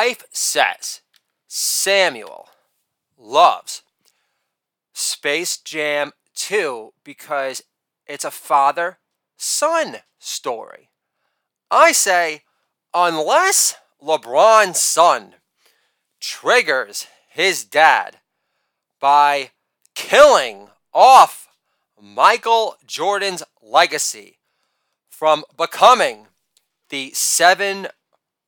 wife says Samuel loves Space Jam 2 because it's a father son story. I say, unless LeBron's son triggers his dad by killing off Michael Jordan's legacy from becoming the seven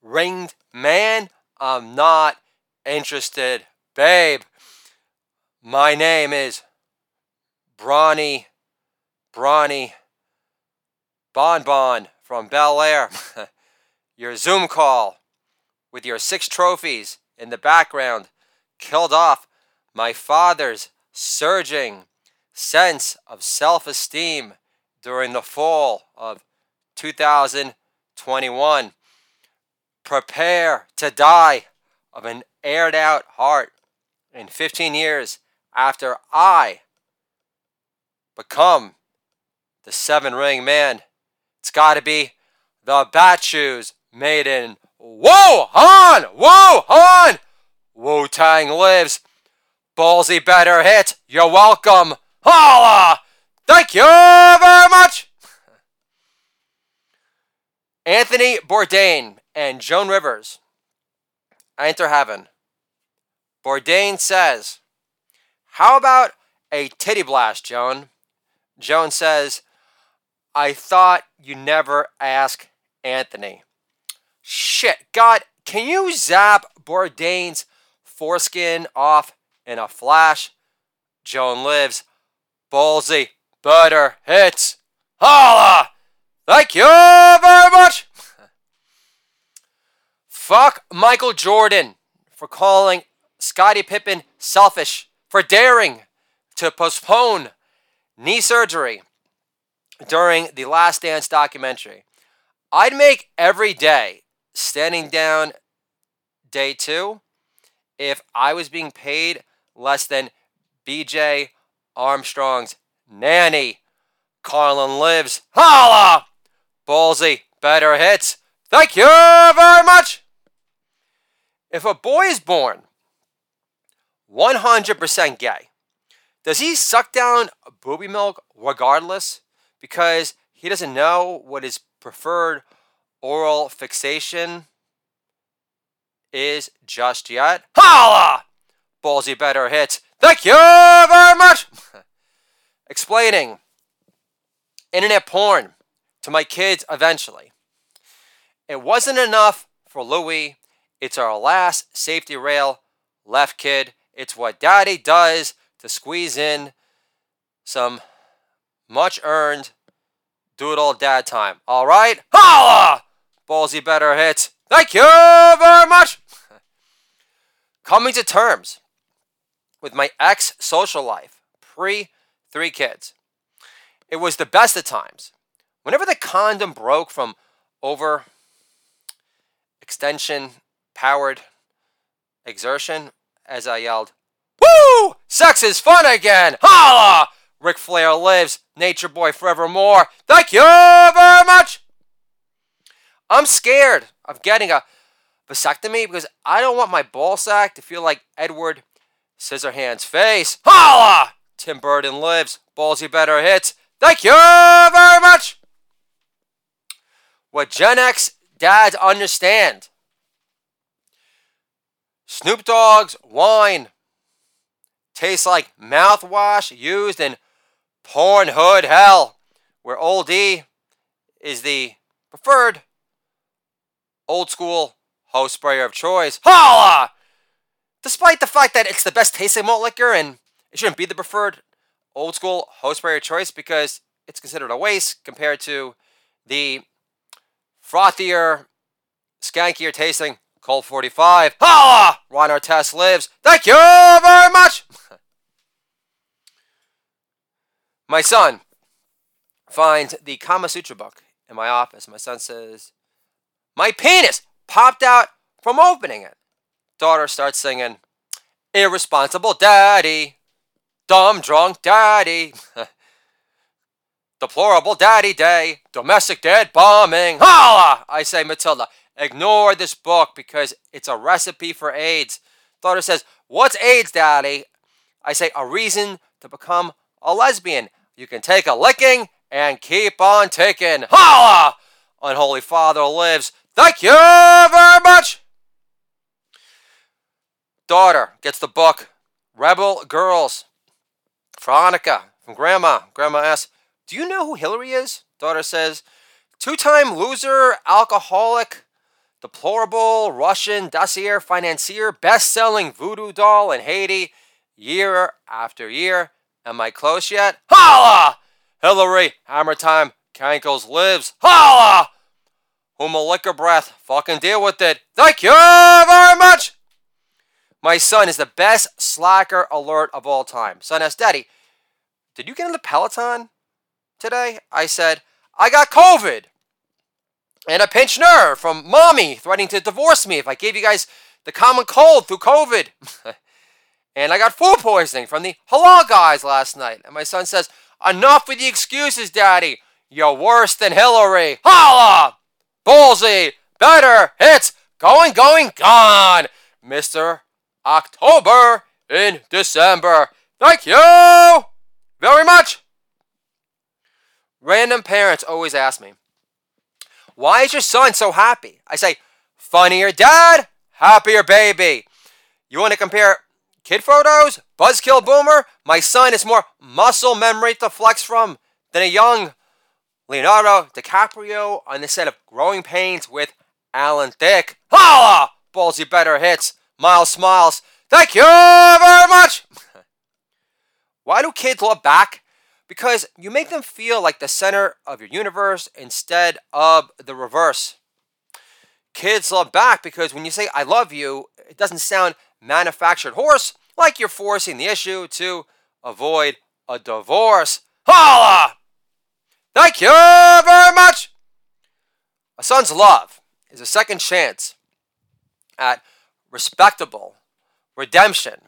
ringed man, I'm not interested, babe. My name is Bronny, Bronny, Bon Bon from Bel Air. your Zoom call with your six trophies in the background killed off my father's surging sense of self esteem during the fall of 2021. Prepare to die of an aired out heart in 15 years after I become the seven ring man. It's got to be the Bat Shoes made in Wuhan! Wuhan! Wu Tang lives. Ballsy better hit. You're welcome. Holla! Thank you very much! Anthony Bourdain and Joan Rivers enter heaven. Bourdain says, How about a titty blast, Joan? Joan says, I thought you never ask Anthony. Shit, God, can you zap Bourdain's foreskin off in a flash? Joan lives. Ballsy, better, hits. Holla! Thank you very much! Fuck Michael Jordan for calling Scottie Pippen selfish, for daring to postpone knee surgery during the Last Dance documentary. I'd make every day standing down day two if I was being paid less than BJ Armstrong's nanny. Carlin lives. Holla! Ballsy, better hits. Thank you very much. If a boy is born 100% gay, does he suck down booby milk regardless because he doesn't know what his preferred oral fixation is just yet? Holla! Ballsy better hits. Thank you very much. Explaining internet porn to my kids eventually. It wasn't enough for Louis. It's our last safety rail left, kid. It's what daddy does to squeeze in some much earned do it all dad time. All right? Holla! Ballsy better hits. Thank you very much. Coming to terms with my ex social life, pre three kids. It was the best of times. Whenever the condom broke from over extension powered exertion, as I yelled, Woo! Sex is fun again! Holla! Ric Flair lives, Nature Boy forevermore. Thank you very much! I'm scared of getting a vasectomy because I don't want my ball sack to feel like Edward Scissorhands' face. Holla! Tim Burton lives. Ballsy better hits. Thank you very much! What Gen X dads understand. Snoop Dogg's wine tastes like mouthwash used in porn hood hell, where Old E is the preferred old school hose sprayer of choice. Holla! Despite the fact that it's the best tasting malt liquor and it shouldn't be the preferred old school hose sprayer of choice because it's considered a waste compared to the frothier, skankier tasting Colt 45. Holla! Ron Artest lives. Thank you very much! my son finds the Kama Sutra book in my office. My son says, My penis popped out from opening it. Daughter starts singing, Irresponsible daddy, dumb drunk daddy, deplorable daddy day, domestic dead bombing. Holla! I say, Matilda, ignore this book because it's a recipe for AIDS. Daughter says, What's AIDS, Daddy? I say, A reason to become a lesbian. You can take a licking and keep on taking. Holla! Unholy Father lives. Thank you very much. Daughter gets the book Rebel Girls. Veronica from Grandma. Grandma asks, Do you know who Hillary is? Daughter says, Two time loser, alcoholic, deplorable Russian dossier financier, best selling voodoo doll in Haiti year after year. Am I close yet? Holla! Hillary, hammer time, Cankles lives. Holla! Whom a liquor breath, fucking deal with it. Thank you very much! My son is the best slacker alert of all time. Son asked, Daddy, did you get in the Peloton today? I said, I got COVID and a pinched nerve from mommy threatening to divorce me if I gave you guys the common cold through COVID. and I got food poisoning from the halal guys last night. And my son says, Enough with the excuses, Daddy. You're worse than Hillary. Holla! Ballsy! Better! It's Going, going, gone! Mr. October in December. Thank you very much. Random parents always ask me, why is your son so happy? I say, funnier dad, happier baby. You want to compare kid photos? Buzzkill boomer? My son is more muscle memory to flex from than a young Leonardo DiCaprio on the set of Growing Pains with Alan Thicke. Holla! Ballsy better hits. Miles smiles. Thank you very much. Why do kids love back? Because you make them feel like the center of your universe instead of the reverse. Kids love back because when you say I love you, it doesn't sound manufactured horse like you're forcing the issue to avoid a divorce. Holla! Thank you very much. A son's love is a second chance at respectable redemption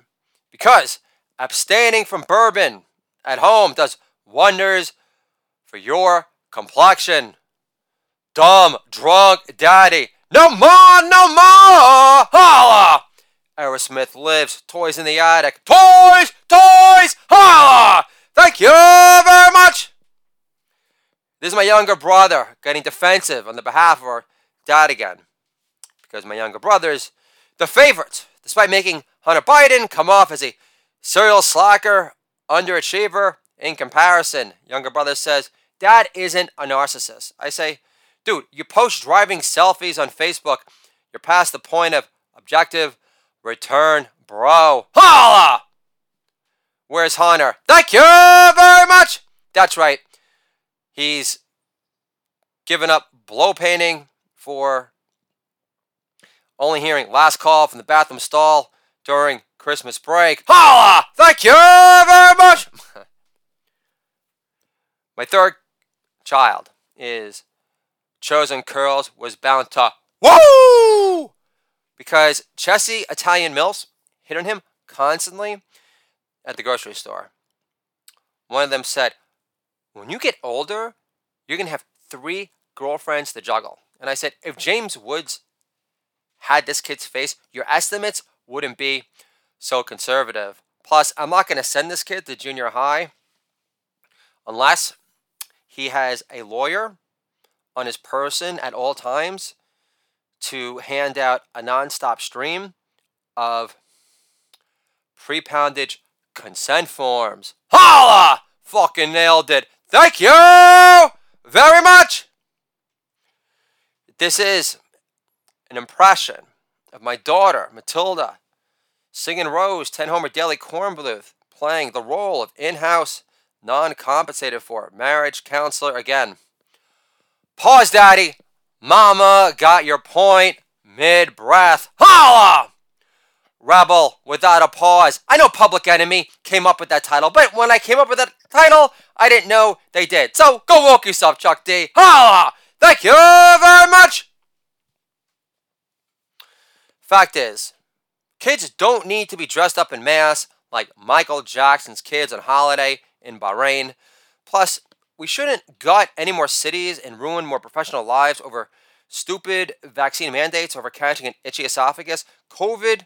because abstaining from bourbon at home does wonders for your complexion. Dumb, drunk daddy. No more, no more! Holla! Aerosmith lives. Toys in the attic. Toys! Toys! Holla! Thank you very much! This is my younger brother getting defensive on the behalf of our dad again. Because my younger brother's the favorite, despite making Hunter Biden come off as a serial slacker, underachiever. In comparison, younger brother says, Dad isn't a narcissist. I say, dude, you post driving selfies on Facebook. You're past the point of objective return, bro. Holla! Where's Hunter? Thank you very much. That's right. He's given up blow painting for only hearing last call from the bathroom stall during Christmas break. Holla! Thank you very much! My third child is chosen curls was bound to woo because Chessie Italian Mills hit on him constantly at the grocery store. One of them said, When you get older, you're going to have three girlfriends to juggle. And I said, If James Woods had this kid's face, your estimates wouldn't be so conservative. Plus, I'm not going to send this kid to junior high unless he has a lawyer on his person at all times to hand out a nonstop stream of pre-poundage consent forms. Holla! Fucking nailed it. Thank you very much. This is an impression of my daughter, Matilda, singing Rose, 10 Homer Daily Corn Bluth, playing the role of in house, non compensated for marriage counselor again. Pause, Daddy. Mama got your point mid breath. Holla! Rebel without a pause. I know Public Enemy came up with that title, but when I came up with that title, I didn't know they did. So go walk yourself, Chuck D. Holla! Thank you very much! Fact is, kids don't need to be dressed up in mass like Michael Jackson's kids on holiday in Bahrain. Plus, we shouldn't gut any more cities and ruin more professional lives over stupid vaccine mandates over catching an itchy esophagus. COVID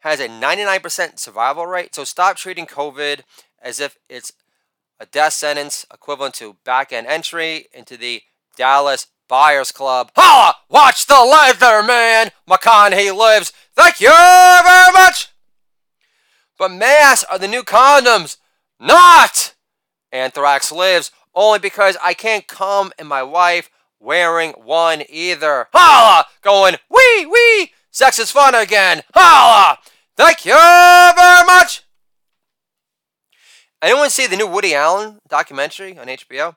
has a 99% survival rate, so stop treating COVID as if it's a death sentence equivalent to back end entry into the Dallas Buyers Club. Holla! Watch the leather, man! McConaughey lives. Thank you very much! But masks are the new condoms. Not! Anthrax lives only because I can't come and my wife wearing one either. Holla! Going, wee wee! Sex is fun again. Holla! Thank you very much! Anyone see the new Woody Allen documentary on HBO?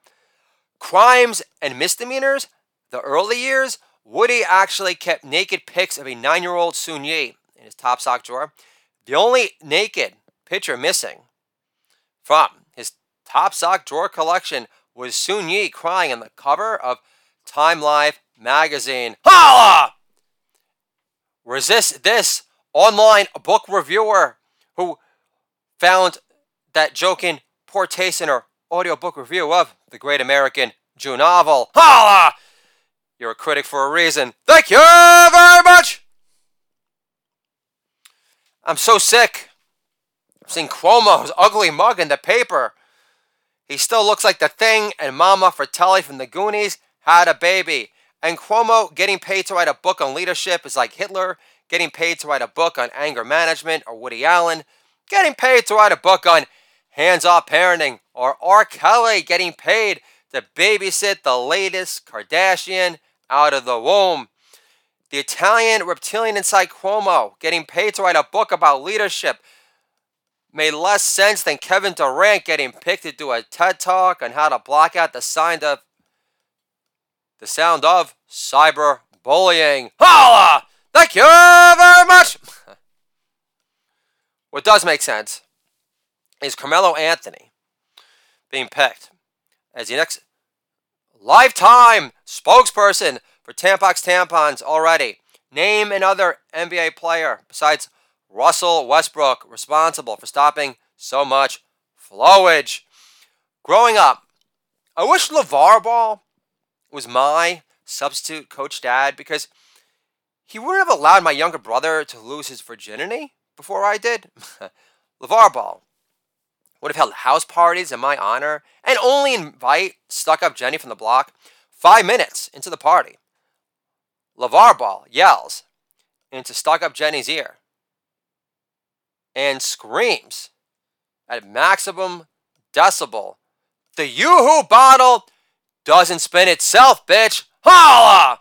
Crimes and misdemeanors? The early years, Woody actually kept naked pics of a nine year old Soon Yi in his top sock drawer. The only naked picture missing from his top sock drawer collection was Soon Yi crying on the cover of Time Life magazine. Holla! Resist this online book reviewer who found that joking poor taste in her audiobook review of the great American Jew novel. Holla! You're a critic for a reason. Thank you very much! I'm so sick. I'm seeing Cuomo's ugly mug in the paper. He still looks like the thing, and Mama Fratelli from the Goonies had a baby. And Cuomo getting paid to write a book on leadership is like Hitler getting paid to write a book on anger management, or Woody Allen getting paid to write a book on hands off parenting, or R. Kelly getting paid to babysit the latest Kardashian out of the womb. The Italian reptilian inside Cuomo getting paid to write a book about leadership made less sense than Kevin Durant getting picked to do a TED talk on how to block out the sound of the sound of cyberbullying. Holla! Thank you very much. what does make sense is Carmelo Anthony being picked as the next lifetime spokesperson for Tampax tampons already. Name another NBA player besides Russell Westbrook responsible for stopping so much flowage. Growing up, I wish LeVar Ball was my substitute coach dad because he wouldn't have allowed my younger brother to lose his virginity before I did. LeVar Ball would have held house parties in my honor and only invite stuck up Jenny from the block five minutes into the party. LeVar Ball yells into stuck up Jenny's ear and screams at maximum decibel. The Yoo-Hoo bottle doesn't spin itself, bitch. Holla!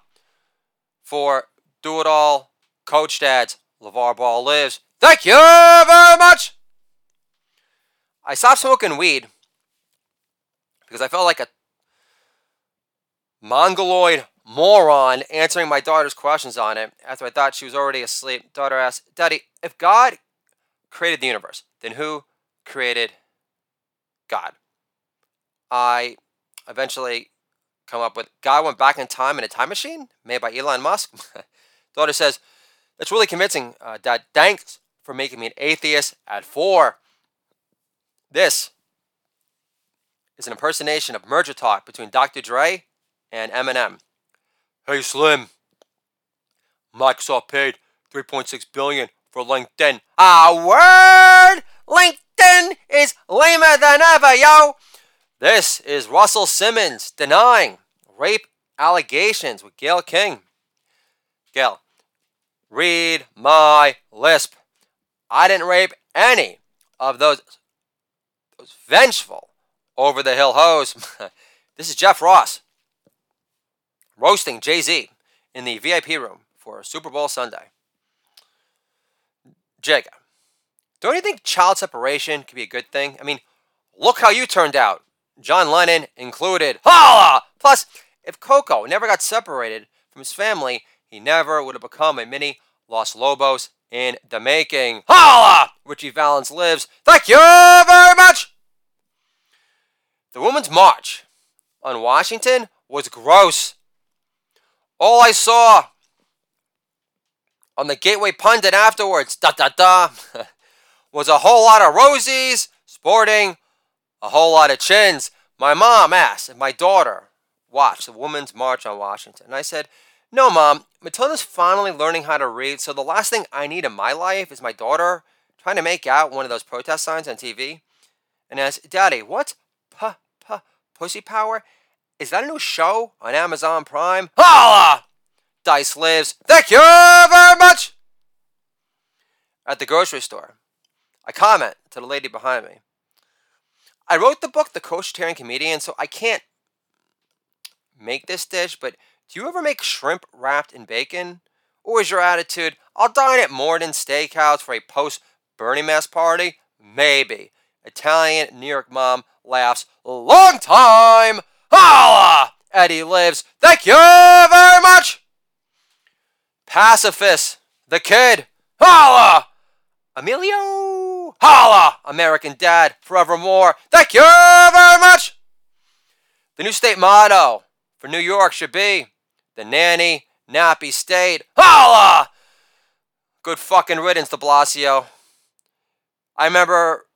For do it all, Coach Dads, LeVar Ball lives. Thank you very much! I stopped smoking weed because I felt like a mongoloid moron answering my daughter's questions on it after I thought she was already asleep. Daughter asked, Daddy, if God created the universe, then who created God? I eventually come up with God went back in time in a time machine made by Elon Musk. Daughter says, That's really convincing, uh, Dad. Thanks for making me an atheist at four. This is an impersonation of merger talk between Dr. Dre and Eminem. Hey Slim, Microsoft paid 3.6 billion for LinkedIn. Ah, word! LinkedIn is lamer than ever, yo. This is Russell Simmons denying rape allegations with Gayle King. Gayle, read my lisp. I didn't rape any of those, those vengeful over the hill hoes. this is Jeff Ross roasting Jay Z in the VIP room for Super Bowl Sunday. Jake, don't you think child separation could be a good thing? I mean, look how you turned out, John Lennon included. Holla! Plus, if Coco never got separated from his family, he never would have become a mini Los Lobos in the making. Holla! Ritchie Valens lives. Thank you very much! The Women's March on Washington was gross. All I saw on the Gateway Pundit afterwards, da da da, was a whole lot of rosies sporting a whole lot of chins. My mom asked if my daughter watch the Women's March on Washington. And I said, No, Mom, Matilda's finally learning how to read, so the last thing I need in my life is my daughter trying to make out one of those protest signs on TV. And asked, Daddy, what's p p pussy power? Is that a new show on Amazon Prime? Holla! Dice lives. Thank you very much! At the grocery store, I comment to the lady behind me. I wrote the book, The Coachitarian Comedian, so I can't make this dish, but do you ever make shrimp wrapped in bacon? Or is your attitude, I'll dine at Morton Steakhouse for a post Bernie Mass party? Maybe. Italian New York mom laughs, long time! Holla! Eddie lives. Thank you very much! Pacifist, the kid, holla! Emilio, holla! American dad, forevermore. Thank you very much! The new state motto for New York should be the nanny, nappy state. Holla! Good fucking riddance, de Blasio. I remember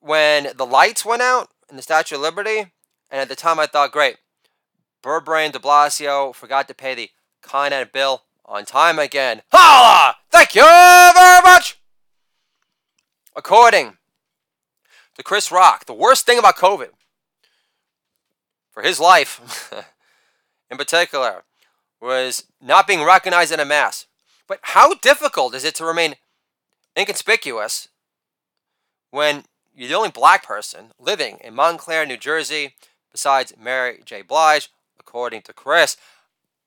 when the lights went out in the Statue of Liberty, and at the time I thought, great, Birdbrain de Blasio forgot to pay the Con Ed bill on time again. Holla! Thank you very much! According to Chris Rock, the worst thing about COVID for his life in particular was not being recognized in a mass. But how difficult is it to remain inconspicuous when you're the only black person living in Montclair, New Jersey, besides Mary J. Blige, according to Chris?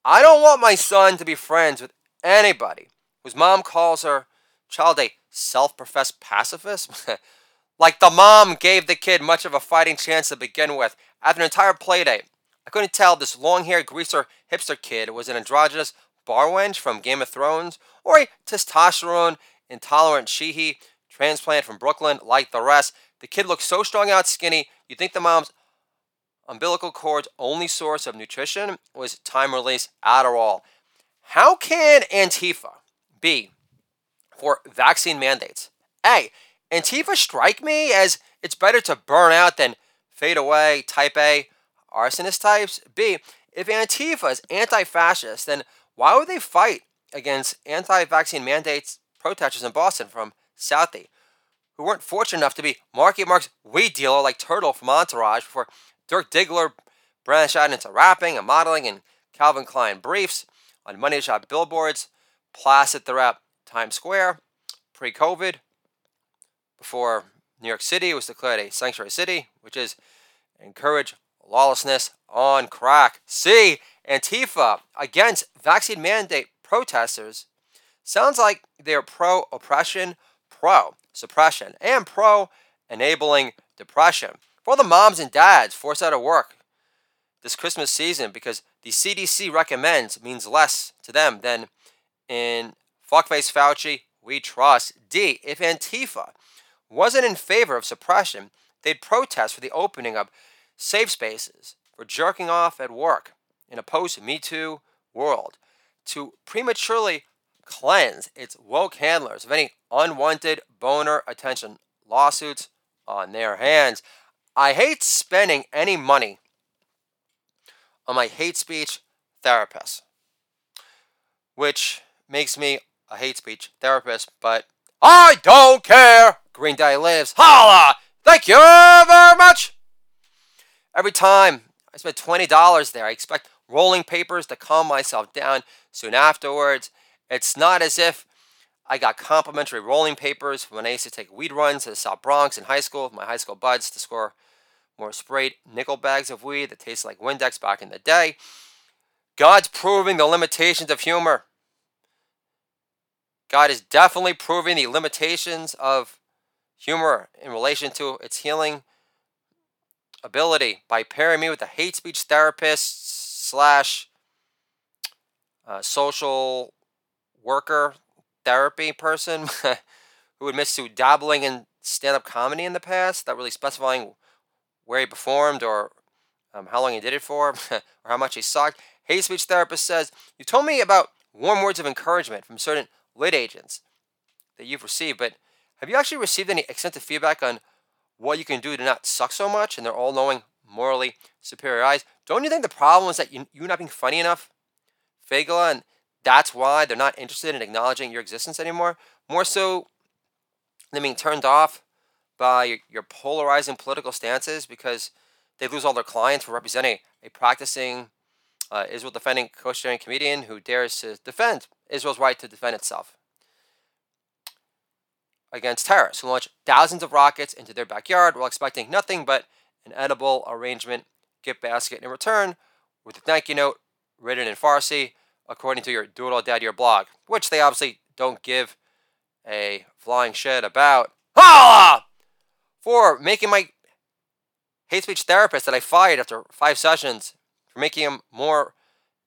I don't want my son to be friends with anybody whose mom calls her child a self professed pacifist. like the mom gave the kid much of a fighting chance to begin with. After an entire playdate, I couldn't tell this long haired greaser hipster kid was an androgynous bar wench from Game of Thrones or a testosterone intolerant sheehy transplant from Brooklyn like the rest. The kid looked so strung out skinny, you'd think the mom's umbilical cord's only source of nutrition was time release Adderall. How can Antifa be for vaccine mandates? A. Antifa strike me as it's better to burn out than fade away, type A, arsonist types. B. If Antifa is anti fascist, then why would they fight against anti vaccine mandates protesters in Boston from Southie, who weren't fortunate enough to be Marky Mark's weed dealer like Turtle from Entourage before Dirk Diggler branched out into rapping and modeling in Calvin Klein briefs on money shot billboards plastered throughout Times Square pre COVID, before New York City was declared a sanctuary city, which is encourage lawlessness on crack. C. Antifa against vaccine mandate protesters sounds like they're pro oppression, pro suppression, and pro enabling depression. For all the moms and dads forced out of work this Christmas season because the CDC recommends means less to them than in fuckface Fauci, we trust. D. If Antifa wasn't in favor of suppression, they'd protest for the opening of safe spaces for jerking off at work in a post Me Too world to prematurely cleanse its woke handlers of any unwanted boner attention lawsuits on their hands. I hate spending any money on my hate speech therapist, which makes me a hate speech therapist, but I don't care. Green Day lives. Holla! Thank you very much. Every time I spend $20 there, I expect rolling papers to calm myself down soon afterwards. It's not as if I got complimentary rolling papers when I used to take weed runs to the South Bronx in high school with my high school buds to score more sprayed nickel bags of weed that tasted like Windex back in the day. God's proving the limitations of humor. God is definitely proving the limitations of humor in relation to its healing ability by pairing me with a hate speech therapist slash uh, social worker therapy person who admits to dabbling in stand-up comedy in the past, not really specifying where he performed or um, how long he did it for or how much he sucked. Hate speech therapist says, You told me about warm words of encouragement from certain lit agents that you've received, but have you actually received any extensive feedback on what you can do to not suck so much and they're all knowing, morally superior eyes? Don't you think the problem is that you, you're not being funny enough, Fagala, and that's why they're not interested in acknowledging your existence anymore? More so than being turned off by your, your polarizing political stances because they lose all their clients for representing a practicing uh, Israel defending co-sharing comedian who dares to defend Israel's right to defend itself against terrorists who launch thousands of rockets into their backyard while expecting nothing but an edible arrangement gift basket in return with a thank you note written in Farsi according to your Doodle Dad Your blog, which they obviously don't give a flying shit about. Ah! For making my hate speech therapist that I fired after five sessions for making him more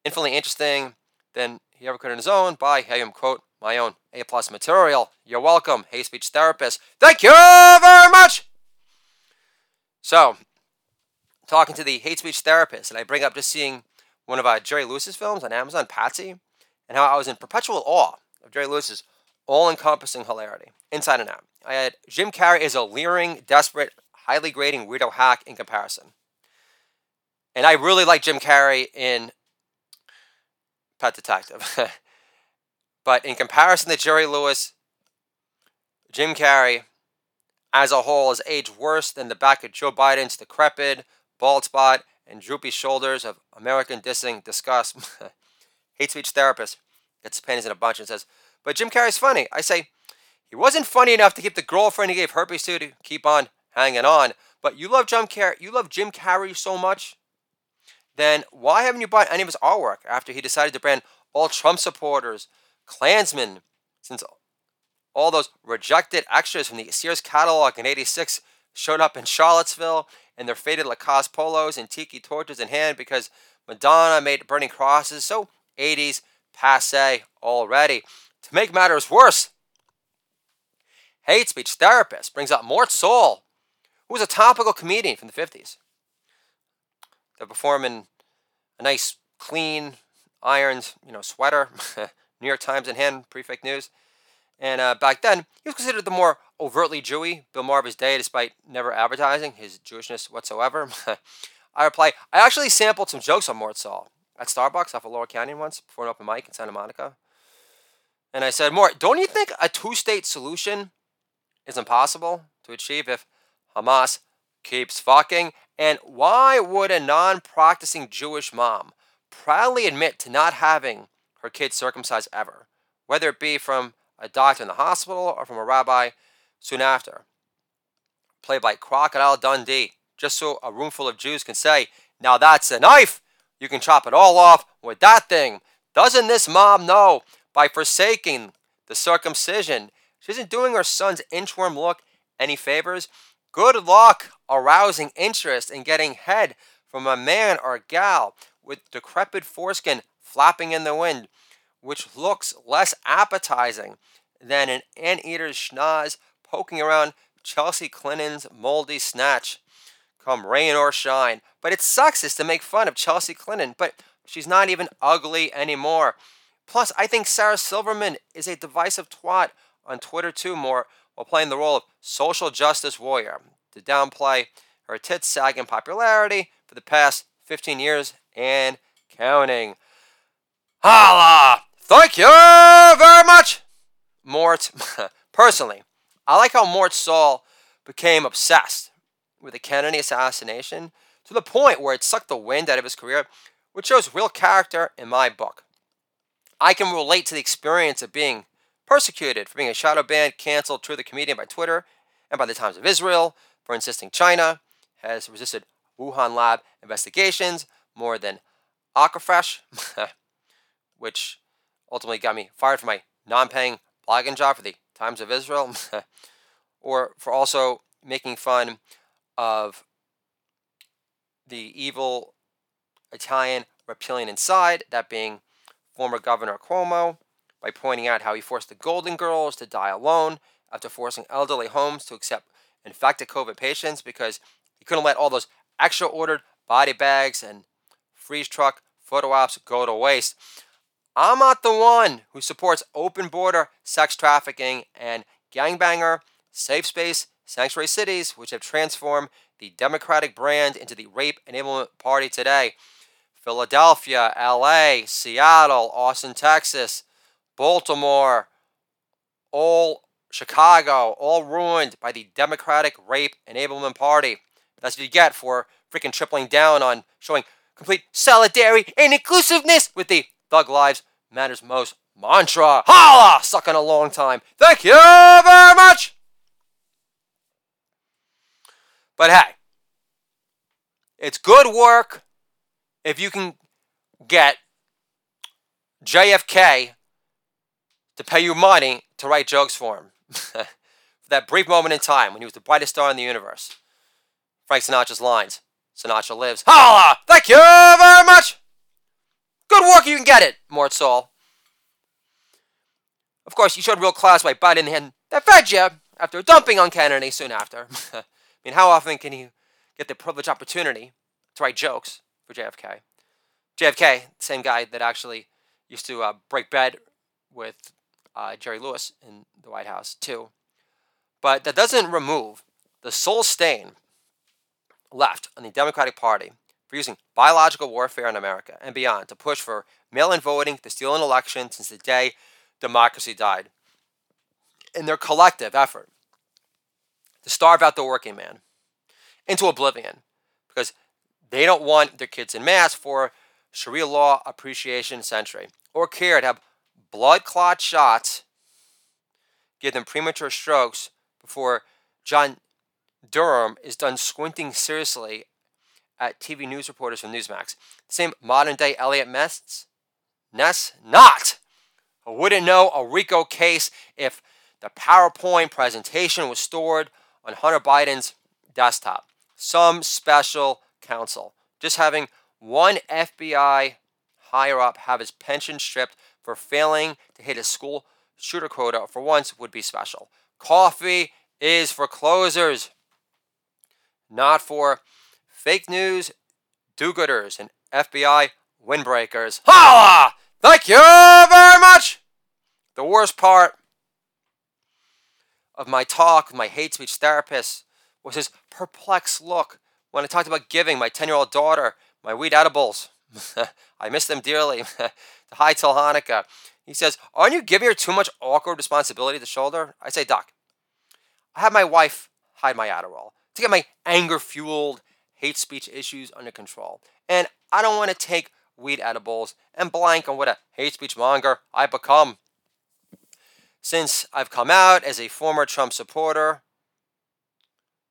infinitely interesting than he ever could on his own by having him quote my own A plus material. You're welcome, hate speech therapist. Thank you very much. So, talking to the hate speech therapist, and I bring up just seeing one of uh, Jerry Lewis's films on Amazon, Patsy, and how I was in perpetual awe of Jerry Lewis's all-encompassing hilarity, inside and out. I had Jim Carrey as a leering, desperate, highly grating weirdo hack in comparison. And I really like Jim Carrey in Pet Detective. but in comparison to Jerry Lewis, Jim Carrey as a whole has aged worse than the back of Joe Biden's decrepit, bald spot, and droopy shoulders of American dissing disgust. Hate speech therapist gets his panties in a bunch and says, But Jim Carrey's funny. I say, he wasn't funny enough to keep the girlfriend he gave herpes to to keep on hanging on. But you love Jim Carrey. You love Jim Carrey so much then why haven't you bought any of his artwork after he decided to brand all Trump supporters, Klansmen, since all those rejected extras from the Sears catalog in 86 showed up in Charlottesville in their faded Lacoste polos and tiki torches in hand because Madonna made burning crosses so 80s passe already. To make matters worse, hate speech therapist brings up Mort Sahl, who was a topical comedian from the 50s. They're performing a nice, clean, ironed, you know, sweater. New York Times in hand, pre-fake news. And uh, back then, he was considered the more overtly Jewy Bill Maher of his day, despite never advertising his Jewishness whatsoever. I reply, I actually sampled some jokes on Mort Sahl at Starbucks off of Laurel Canyon once before an open mic in Santa Monica. And I said, Mort, don't you think a two-state solution is impossible to achieve if Hamas keeps fucking and why would a non practicing Jewish mom proudly admit to not having her kid circumcised ever, whether it be from a doctor in the hospital or from a rabbi soon after? Played by Crocodile Dundee, just so a room full of Jews can say, Now that's a knife! You can chop it all off with that thing. Doesn't this mom know by forsaking the circumcision, she isn't doing her son's inchworm look any favors? Good luck arousing interest in getting head from a man or gal with decrepit foreskin flapping in the wind, which looks less appetizing than an anteater's schnoz poking around Chelsea Clinton's moldy snatch. Come rain or shine. But it sucks to make fun of Chelsea Clinton, but she's not even ugly anymore. Plus, I think Sarah Silverman is a divisive twat on Twitter too, more while playing the role of social justice warrior to downplay her tits sagging popularity for the past 15 years and counting. Holla! Thank you very much, Mort. Personally, I like how Mort Sahl became obsessed with the Kennedy assassination to the point where it sucked the wind out of his career, which shows real character in my book. I can relate to the experience of being persecuted for being a shadow banned, canceled True the Comedian by Twitter and by the Times of Israel for insisting China has resisted Wuhan lab investigations more than Aquafresh, which ultimately got me fired from my non paying blogging job for the Times of Israel, or for also making fun of the evil Italian reptilian inside, that being former Governor Cuomo, by pointing out how he forced the Golden Girls to die alone after forcing elderly homes to accept infected COVID patients because he couldn't let all those extra ordered body bags and freeze truck photo ops go to waste. I'm not the one who supports open border sex trafficking and gangbanger, safe space sanctuary cities, which have transformed the Democratic brand into the rape enablement party today. Philadelphia, LA, Seattle, Austin, Texas, Baltimore, all Chicago, all ruined by the Democratic Rape Enablement Party. That's what you get for freaking tripling down on showing complete solidarity and inclusiveness with the Thug Lives Matters Most mantra. Holla! Sucking a long time. Thank you very much! But hey, it's good work if you can get JFK to pay you money to write jokes for him. for that brief moment in time when he was the brightest star in the universe. Frank Sinatra's lines. Sinatra lives. Holla! Thank you very much! Good work, you can get it, Mort. Of course, you showed real class by biting the hand that fed you after dumping on Kennedy soon after. I mean, how often can you get the privileged opportunity to write jokes for JFK? JFK, same guy that actually used to uh, break bed with uh, Jerry Lewis in the White House, too. But that doesn't remove the sole stain left on the Democratic Party for using biological warfare in America and beyond to push for mail in voting to steal an election since the day democracy died. In their collective effort to starve out the working man into oblivion because they don't want their kids in mass for Sharia law appreciation century or care to have blood clot shots give them premature strokes before John Durham is done squinting seriously at TV news reporters from Newsmax. The same modern day Eliot Ness? Ness? Not! I wouldn't know a RICO case if the PowerPoint presentation was stored on Hunter Biden's desktop. Some special counsel. Just having one FBI higher up have his pension stripped for failing to hit his school shooter quota for once would be special. Coffee is for closers, not for fake news do gooders and FBI windbreakers. Holla! Thank you very much! The worst part of my talk with my hate speech therapist was his perplexed look when I talked about giving my 10 year old daughter my weed edibles. I miss them dearly. Hi till Hanukkah. He says, Aren't you giving her too much awkward responsibility to shoulder? I say, Doc, I have my wife hide my Adderall to get my anger fueled hate speech issues under control. And I don't want to take weed edibles and blank on what a hate speech monger I become. Since I've come out as a former Trump supporter,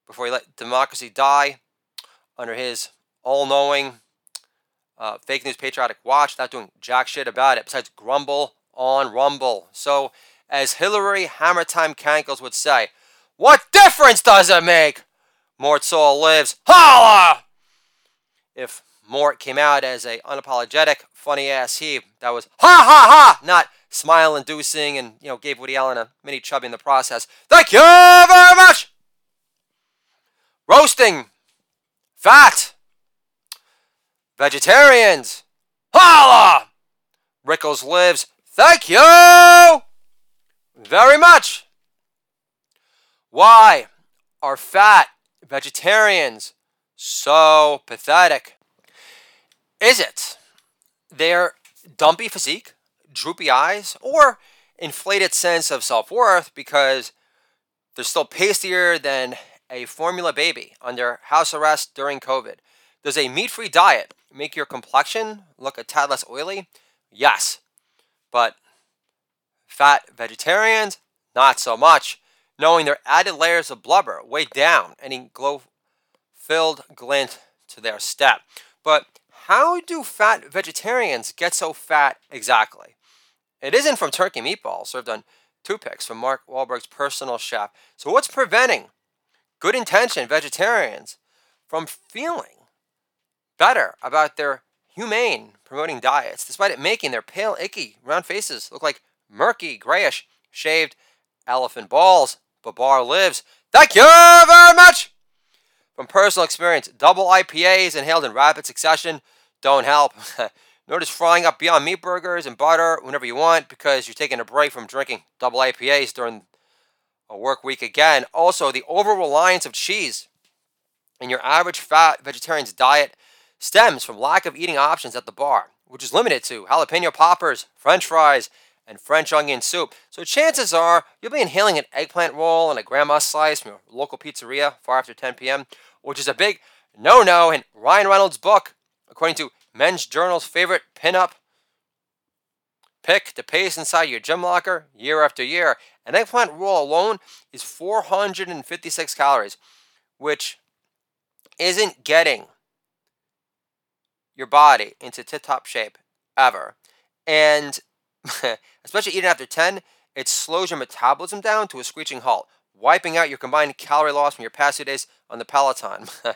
before he let democracy die under his all knowing uh, fake news patriotic watch, not doing jack shit about it, besides grumble on Rumble. So, as Hillary Hammertime Cankles would say, what difference does it make? Mort Sahl lives. Holla! If Mort came out as a unapologetic, funny ass he, that was ha ha ha, not smile inducing and you know gave Woody Allen a mini chubby in the process. Thank you very much. Roasting, fat, vegetarians, holla. Rickles lives. Thank you very much. Why are fat vegetarians so pathetic? Is it their dumpy physique, droopy eyes, or inflated sense of self worth because they're still pastier than a formula baby under house arrest during COVID? Does a meat free diet make your complexion look a tad less oily? Yes. But fat vegetarians, not so much knowing their added layers of blubber weigh down any glow filled glint to their step. But how do fat vegetarians get so fat exactly? It isn't from turkey meatballs served on toothpicks from Mark Wahlberg's personal chef. So, what's preventing good intentioned vegetarians from feeling better about their humane promoting diets, despite it making their pale, icky, round faces look like murky, grayish, shaved elephant balls? Babar lives. Thank you very much! From personal experience, double IPAs inhaled in rapid succession don't help. Notice frying up Beyond Meat burgers and butter whenever you want because you're taking a break from drinking double IPAs during a work week again. Also, the over reliance of cheese in your average fat vegetarian's diet stems from lack of eating options at the bar, which is limited to jalapeno poppers, french fries, and French onion soup. So chances are you'll be inhaling an eggplant roll and a grandma slice from your local pizzeria far after 10 p.m., which is a big no-no in Ryan Reynolds' book, according to Men's Journal's favorite pinup pick to pace inside your gym locker year after year. An eggplant roll alone is 456 calories, which isn't getting your body into tip top shape ever. And especially eating after 10, it slows your metabolism down to a screeching halt, wiping out your combined calorie loss from your past two days on the Peloton,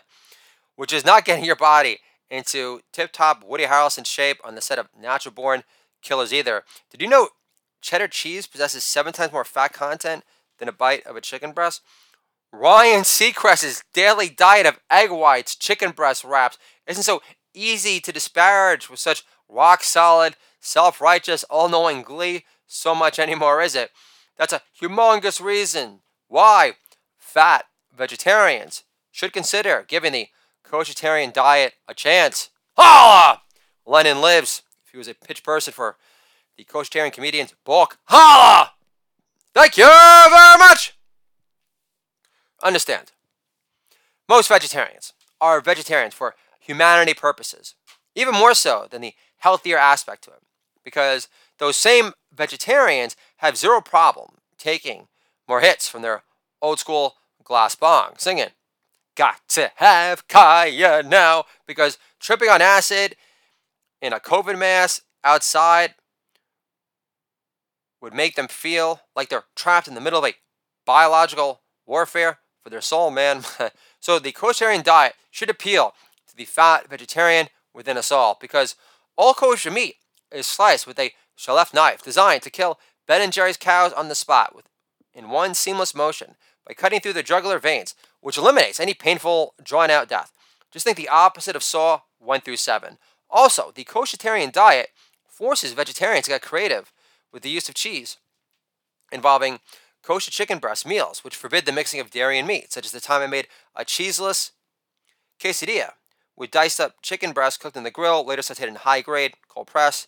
which is not getting your body into tip top Woody Harrelson shape on the set of Natural Born Killers either. Did you know cheddar cheese possesses seven times more fat content than a bite of a chicken breast? Ryan Seacrest's daily diet of egg whites, chicken breast wraps isn't so easy to disparage with such rock solid, self righteous, all knowing glee so much anymore, is it? That's a humongous reason why fat vegetarians should consider giving the koshitarian diet a chance. Holla! Lenin lives. If he was a pitch person for the koshitarian comedian's book, holla! Thank you very much! Understand. Most vegetarians are vegetarians for humanity purposes, even more so than the healthier aspect to it, because those same vegetarians have zero problem taking more hits from their old school glass bong, singing, Got to have Kaya now, because tripping on acid in a COVID mask outside would make them feel like they're trapped in the middle of a biological warfare for their soul, man. so the koshitarian diet should appeal to the fat vegetarian within us all because all kosher meat is sliced with a Shalev knife designed to kill Ben and Jerry's cows on the spot with, in one seamless motion by cutting through the jugular veins, which eliminates any painful, drawn out death. Just think the opposite of Saw 1 through 7. Also, the koshitarian diet forces vegetarians to get creative with the use of cheese, involving kosher chicken breast meals, which forbid the mixing of dairy and meat, such as the time I made a cheeseless quesadilla with diced up chicken breast cooked in the grill, later sauteed in high grade, cold press,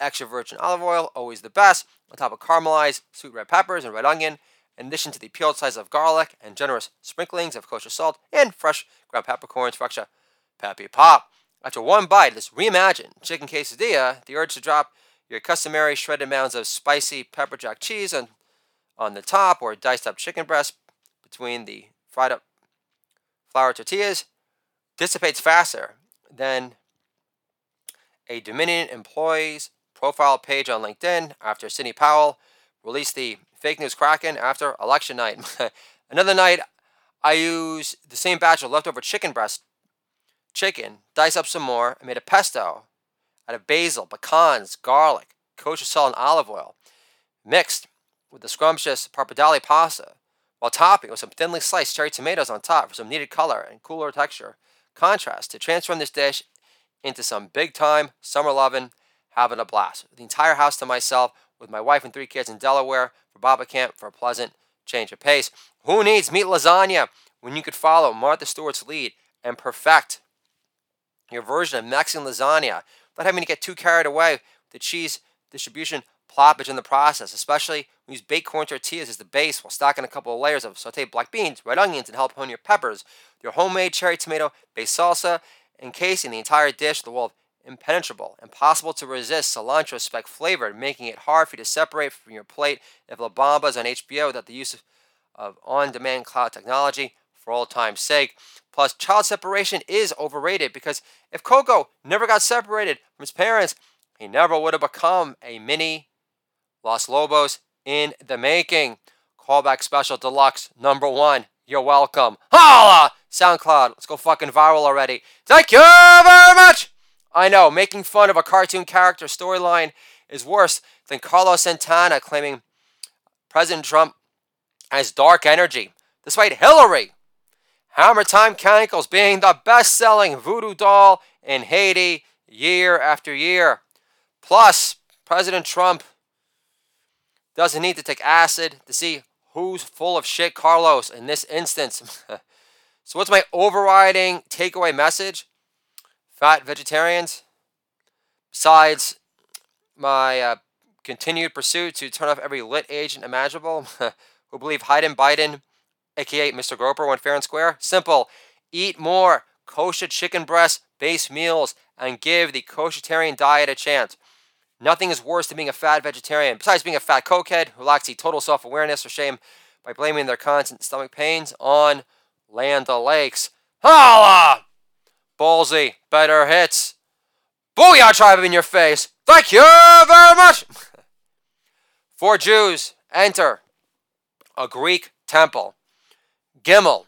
extra virgin olive oil, always the best, on top of caramelized sweet red peppers and red onion, in addition to the peeled slices of garlic and generous sprinklings of kosher salt and fresh ground peppercorns for extra peppy pop. After one bite of this reimagined chicken quesadilla, the urge to drop your customary shredded mounds of spicy pepper jack cheese on on the top or diced up chicken breast between the fried up flour tortillas dissipates faster than a Dominion employee's profile page on LinkedIn after Sidney Powell released the fake news kraken after election night. Another night, I used the same batch of leftover chicken breast chicken, dice up some more, and made a pesto out of basil, pecans, garlic, kosher salt, and olive oil, mixed with the scrumptious pappardelle pasta, while topping with some thinly sliced cherry tomatoes on top for some needed color and cooler texture. Contrast to transform this dish into some big time summer loving, having a blast. The entire house to myself with my wife and three kids in Delaware for Baba Camp for a pleasant change of pace. Who needs meat lasagna when you could follow Martha Stewart's lead and perfect your version of Mexican lasagna without having to get too carried away with the cheese distribution ploppage in the process, especially when you use baked corn tortillas as the base while stocking a couple of layers of sauteed black beans, red onions, and jalapeno peppers, your homemade cherry tomato based salsa, encasing the entire dish the wall of impenetrable, impossible to resist cilantro speck flavored, making it hard for you to separate from your plate If La Bambas on HBO without the use of, of on demand cloud technology for all time's sake. Plus, child separation is overrated because if Coco never got separated from his parents, he never would have become a mini Los Lobos in the making. Callback special deluxe number one. You're welcome. Holla! SoundCloud, let's go fucking viral already. Thank you very much! I know, making fun of a cartoon character storyline is worse than Carlos Santana claiming President Trump has dark energy, despite Hillary. Hammer Time Chemicals being the best selling voodoo doll in Haiti year after year. Plus, President Trump doesn't need to take acid to see who's full of shit, Carlos, in this instance. so, what's my overriding takeaway message? Fat vegetarians, besides my uh, continued pursuit to turn off every lit agent imaginable, who believe Hayden Biden, aka Mr. Groper, went fair and square? Simple. Eat more kosher chicken breast based meals and give the koshertarian diet a chance. Nothing is worse than being a fat vegetarian, besides being a fat cokehead who lacks the total self awareness or shame by blaming their constant stomach pains on Land O'Lakes. Holla! Ballsy, better hits. Booyah, tribe in your face. Thank you very much. Four Jews enter a Greek temple. Gimel,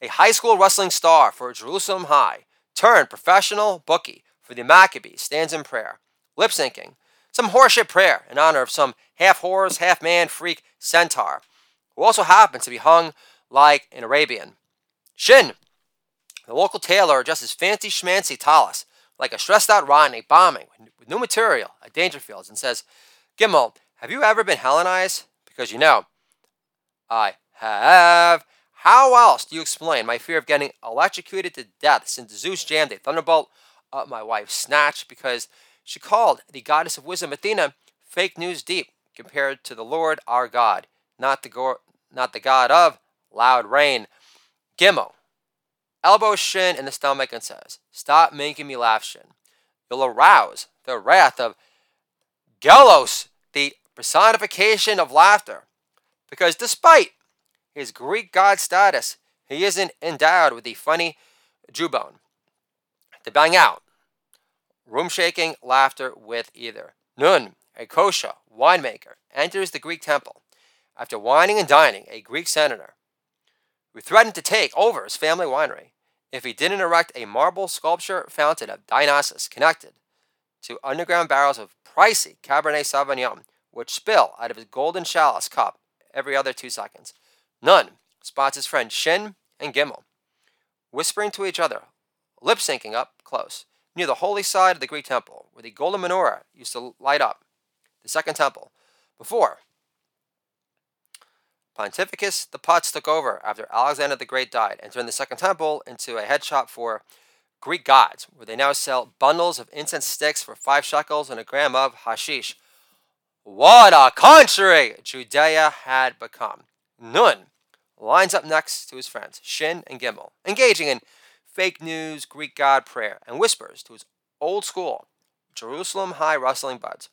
a high school wrestling star for Jerusalem High, turned professional bookie for the Maccabees, stands in prayer, lip syncing some horseshit prayer in honor of some half horse, half man freak centaur, who also happens to be hung like an Arabian. Shin, the local tailor his fancy schmancy tallis like a stressed out Rodney bombing with new material at Dangerfield's and says, Gimel, have you ever been Hellenized? Because you know, I have. How else do you explain my fear of getting electrocuted to death since Zeus jammed a thunderbolt up my wife's snatch because she called the goddess of wisdom Athena fake news deep compared to the Lord our God, not the, go- not the God of loud rain. Gimel elbows Shin in the stomach and says, Stop making me laugh, Shin. You'll arouse the wrath of Gelos, the personification of laughter. Because despite his Greek god status, he isn't endowed with the funny jawbone to bang out room shaking laughter with either. Nun, a kosher winemaker, enters the Greek temple after wining and dining a Greek senator who threatened to take over his family winery if he didn't erect a marble sculpture fountain of Dionysus connected to underground barrels of pricey Cabernet Sauvignon, which spill out of his golden chalice cup every other two seconds. Nun spots his friend Shin and Gimel, whispering to each other, lip syncing up close, near the holy side of the Greek temple, where the golden menorah used to light up, the second temple, before Pontificus the Putz took over after Alexander the Great died and turned the Second Temple into a head shop for Greek gods, where they now sell bundles of incense sticks for five shekels and a gram of hashish. What a country Judea had become. Nun lines up next to his friends, Shin and Gimel, engaging in fake news Greek god prayer, and whispers to his old school Jerusalem High wrestling buds.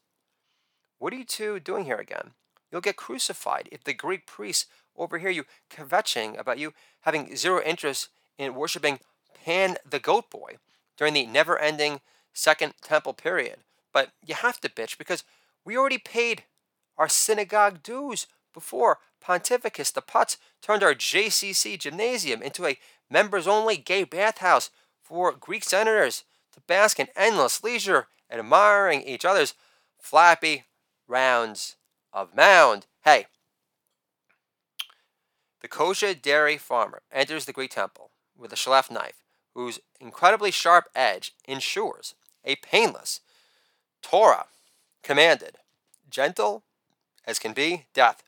What are you two doing here again? You'll get crucified if the Greek priests overhear you kvetching about you having zero interest in worshiping Pan the Goat Boy during the never ending Second Temple period. But you have to bitch because we already paid our synagogue dues before Pontificus the Putz turned our JCC gymnasium into a members only gay bathhouse for Greek senators to bask in endless leisure admiring each other's flappy rounds of mound. Hey, the kosher dairy farmer enters the Greek temple with a shlef knife, whose incredibly sharp edge ensures a painless Torah commanded, gentle as can be, death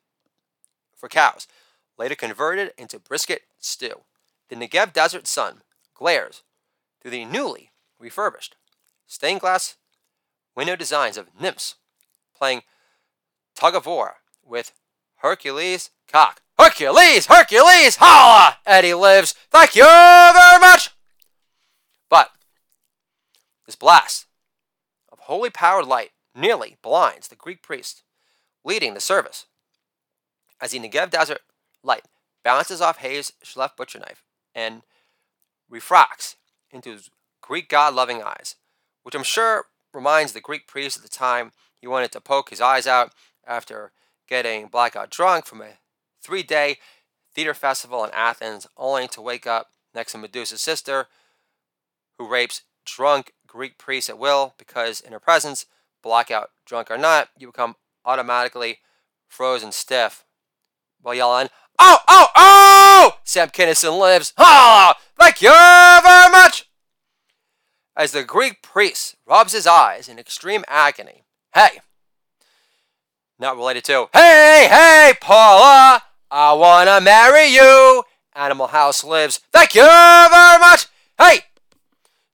for cows, later converted into brisket stew. The Negev desert sun glares through the newly refurbished stained glass window designs of nymphs playing tug of war with Hercules cock. Hercules! Hercules! Holla! Eddie lives. Thank you very much! But this blast of holy powered light nearly blinds the Greek priest leading the service as the Negev desert light bounces off Hey's Shlef butcher knife and refracts into his Greek god loving eyes, which I'm sure reminds the Greek priest at the time he wanted to poke his eyes out after getting blackout drunk from a three day theater festival in Athens, only to wake up next to Medusa's sister, who rapes drunk Greek priests at will because, in her presence, blackout drunk or not, you become automatically frozen stiff while yelling, Oh, oh, oh! Sam Kinison lives. Ah! Thank you very much! As the Greek priest rubs his eyes in extreme agony. Hey, Not related to, hey, hey, Paula, I wanna marry you. Animal House lives. Thank you very much. Hey!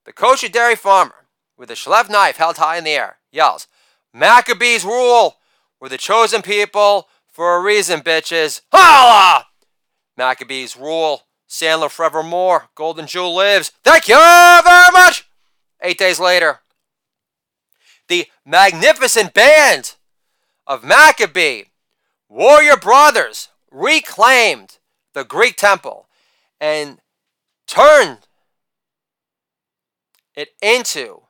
The kosher dairy farmer, with a schleff knife held high in the air, yells, Maccabees rule! We're the chosen people for a reason, bitches. Holla! Maccabees rule. Sandler forevermore. Golden Jewel lives. Thank you very much. Eight days later, the magnificent band of Maccabee warrior brothers reclaimed the Greek temple and turned it into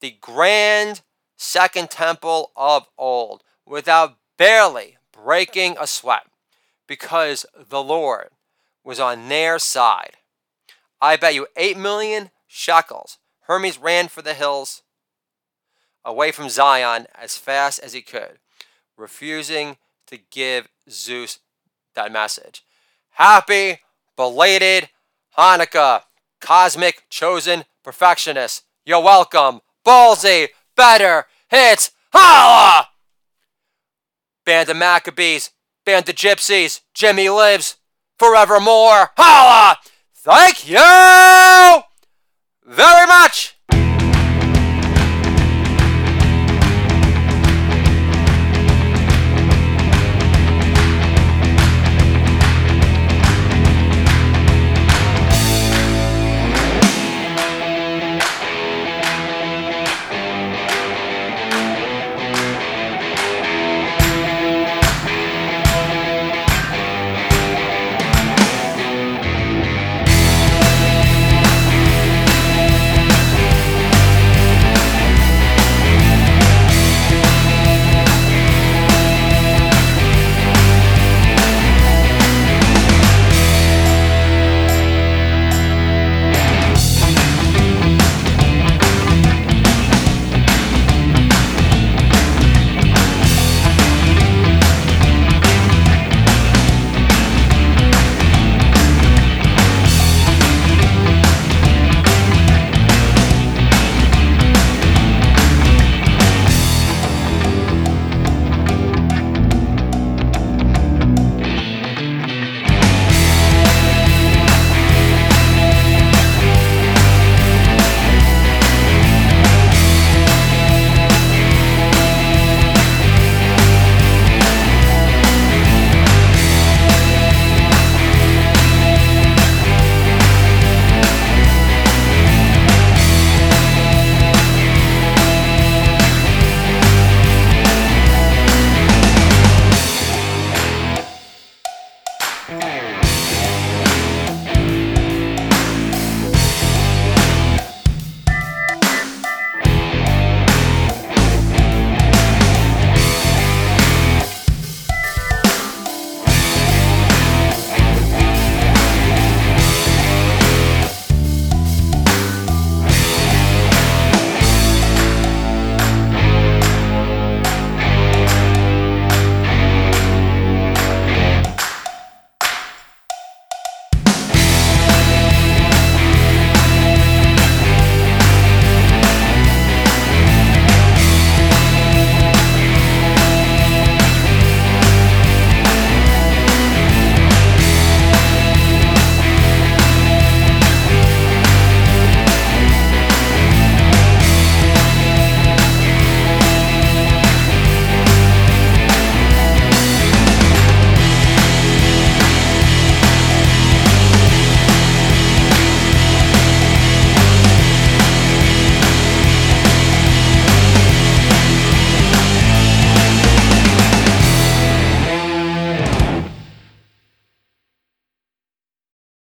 the grand second temple of old without barely breaking a sweat because the Lord was on their side. I bet you 8 million shekels. Hermes ran for the hills away from Zion as fast as he could, refusing to give Zeus that message. Happy belated Hanukkah, cosmic chosen perfectionist. You're welcome. Ballsy, better, hits, holla! Band of Maccabees, Band of Gypsys, Jimmy lives forevermore. Holla! Thank you very much!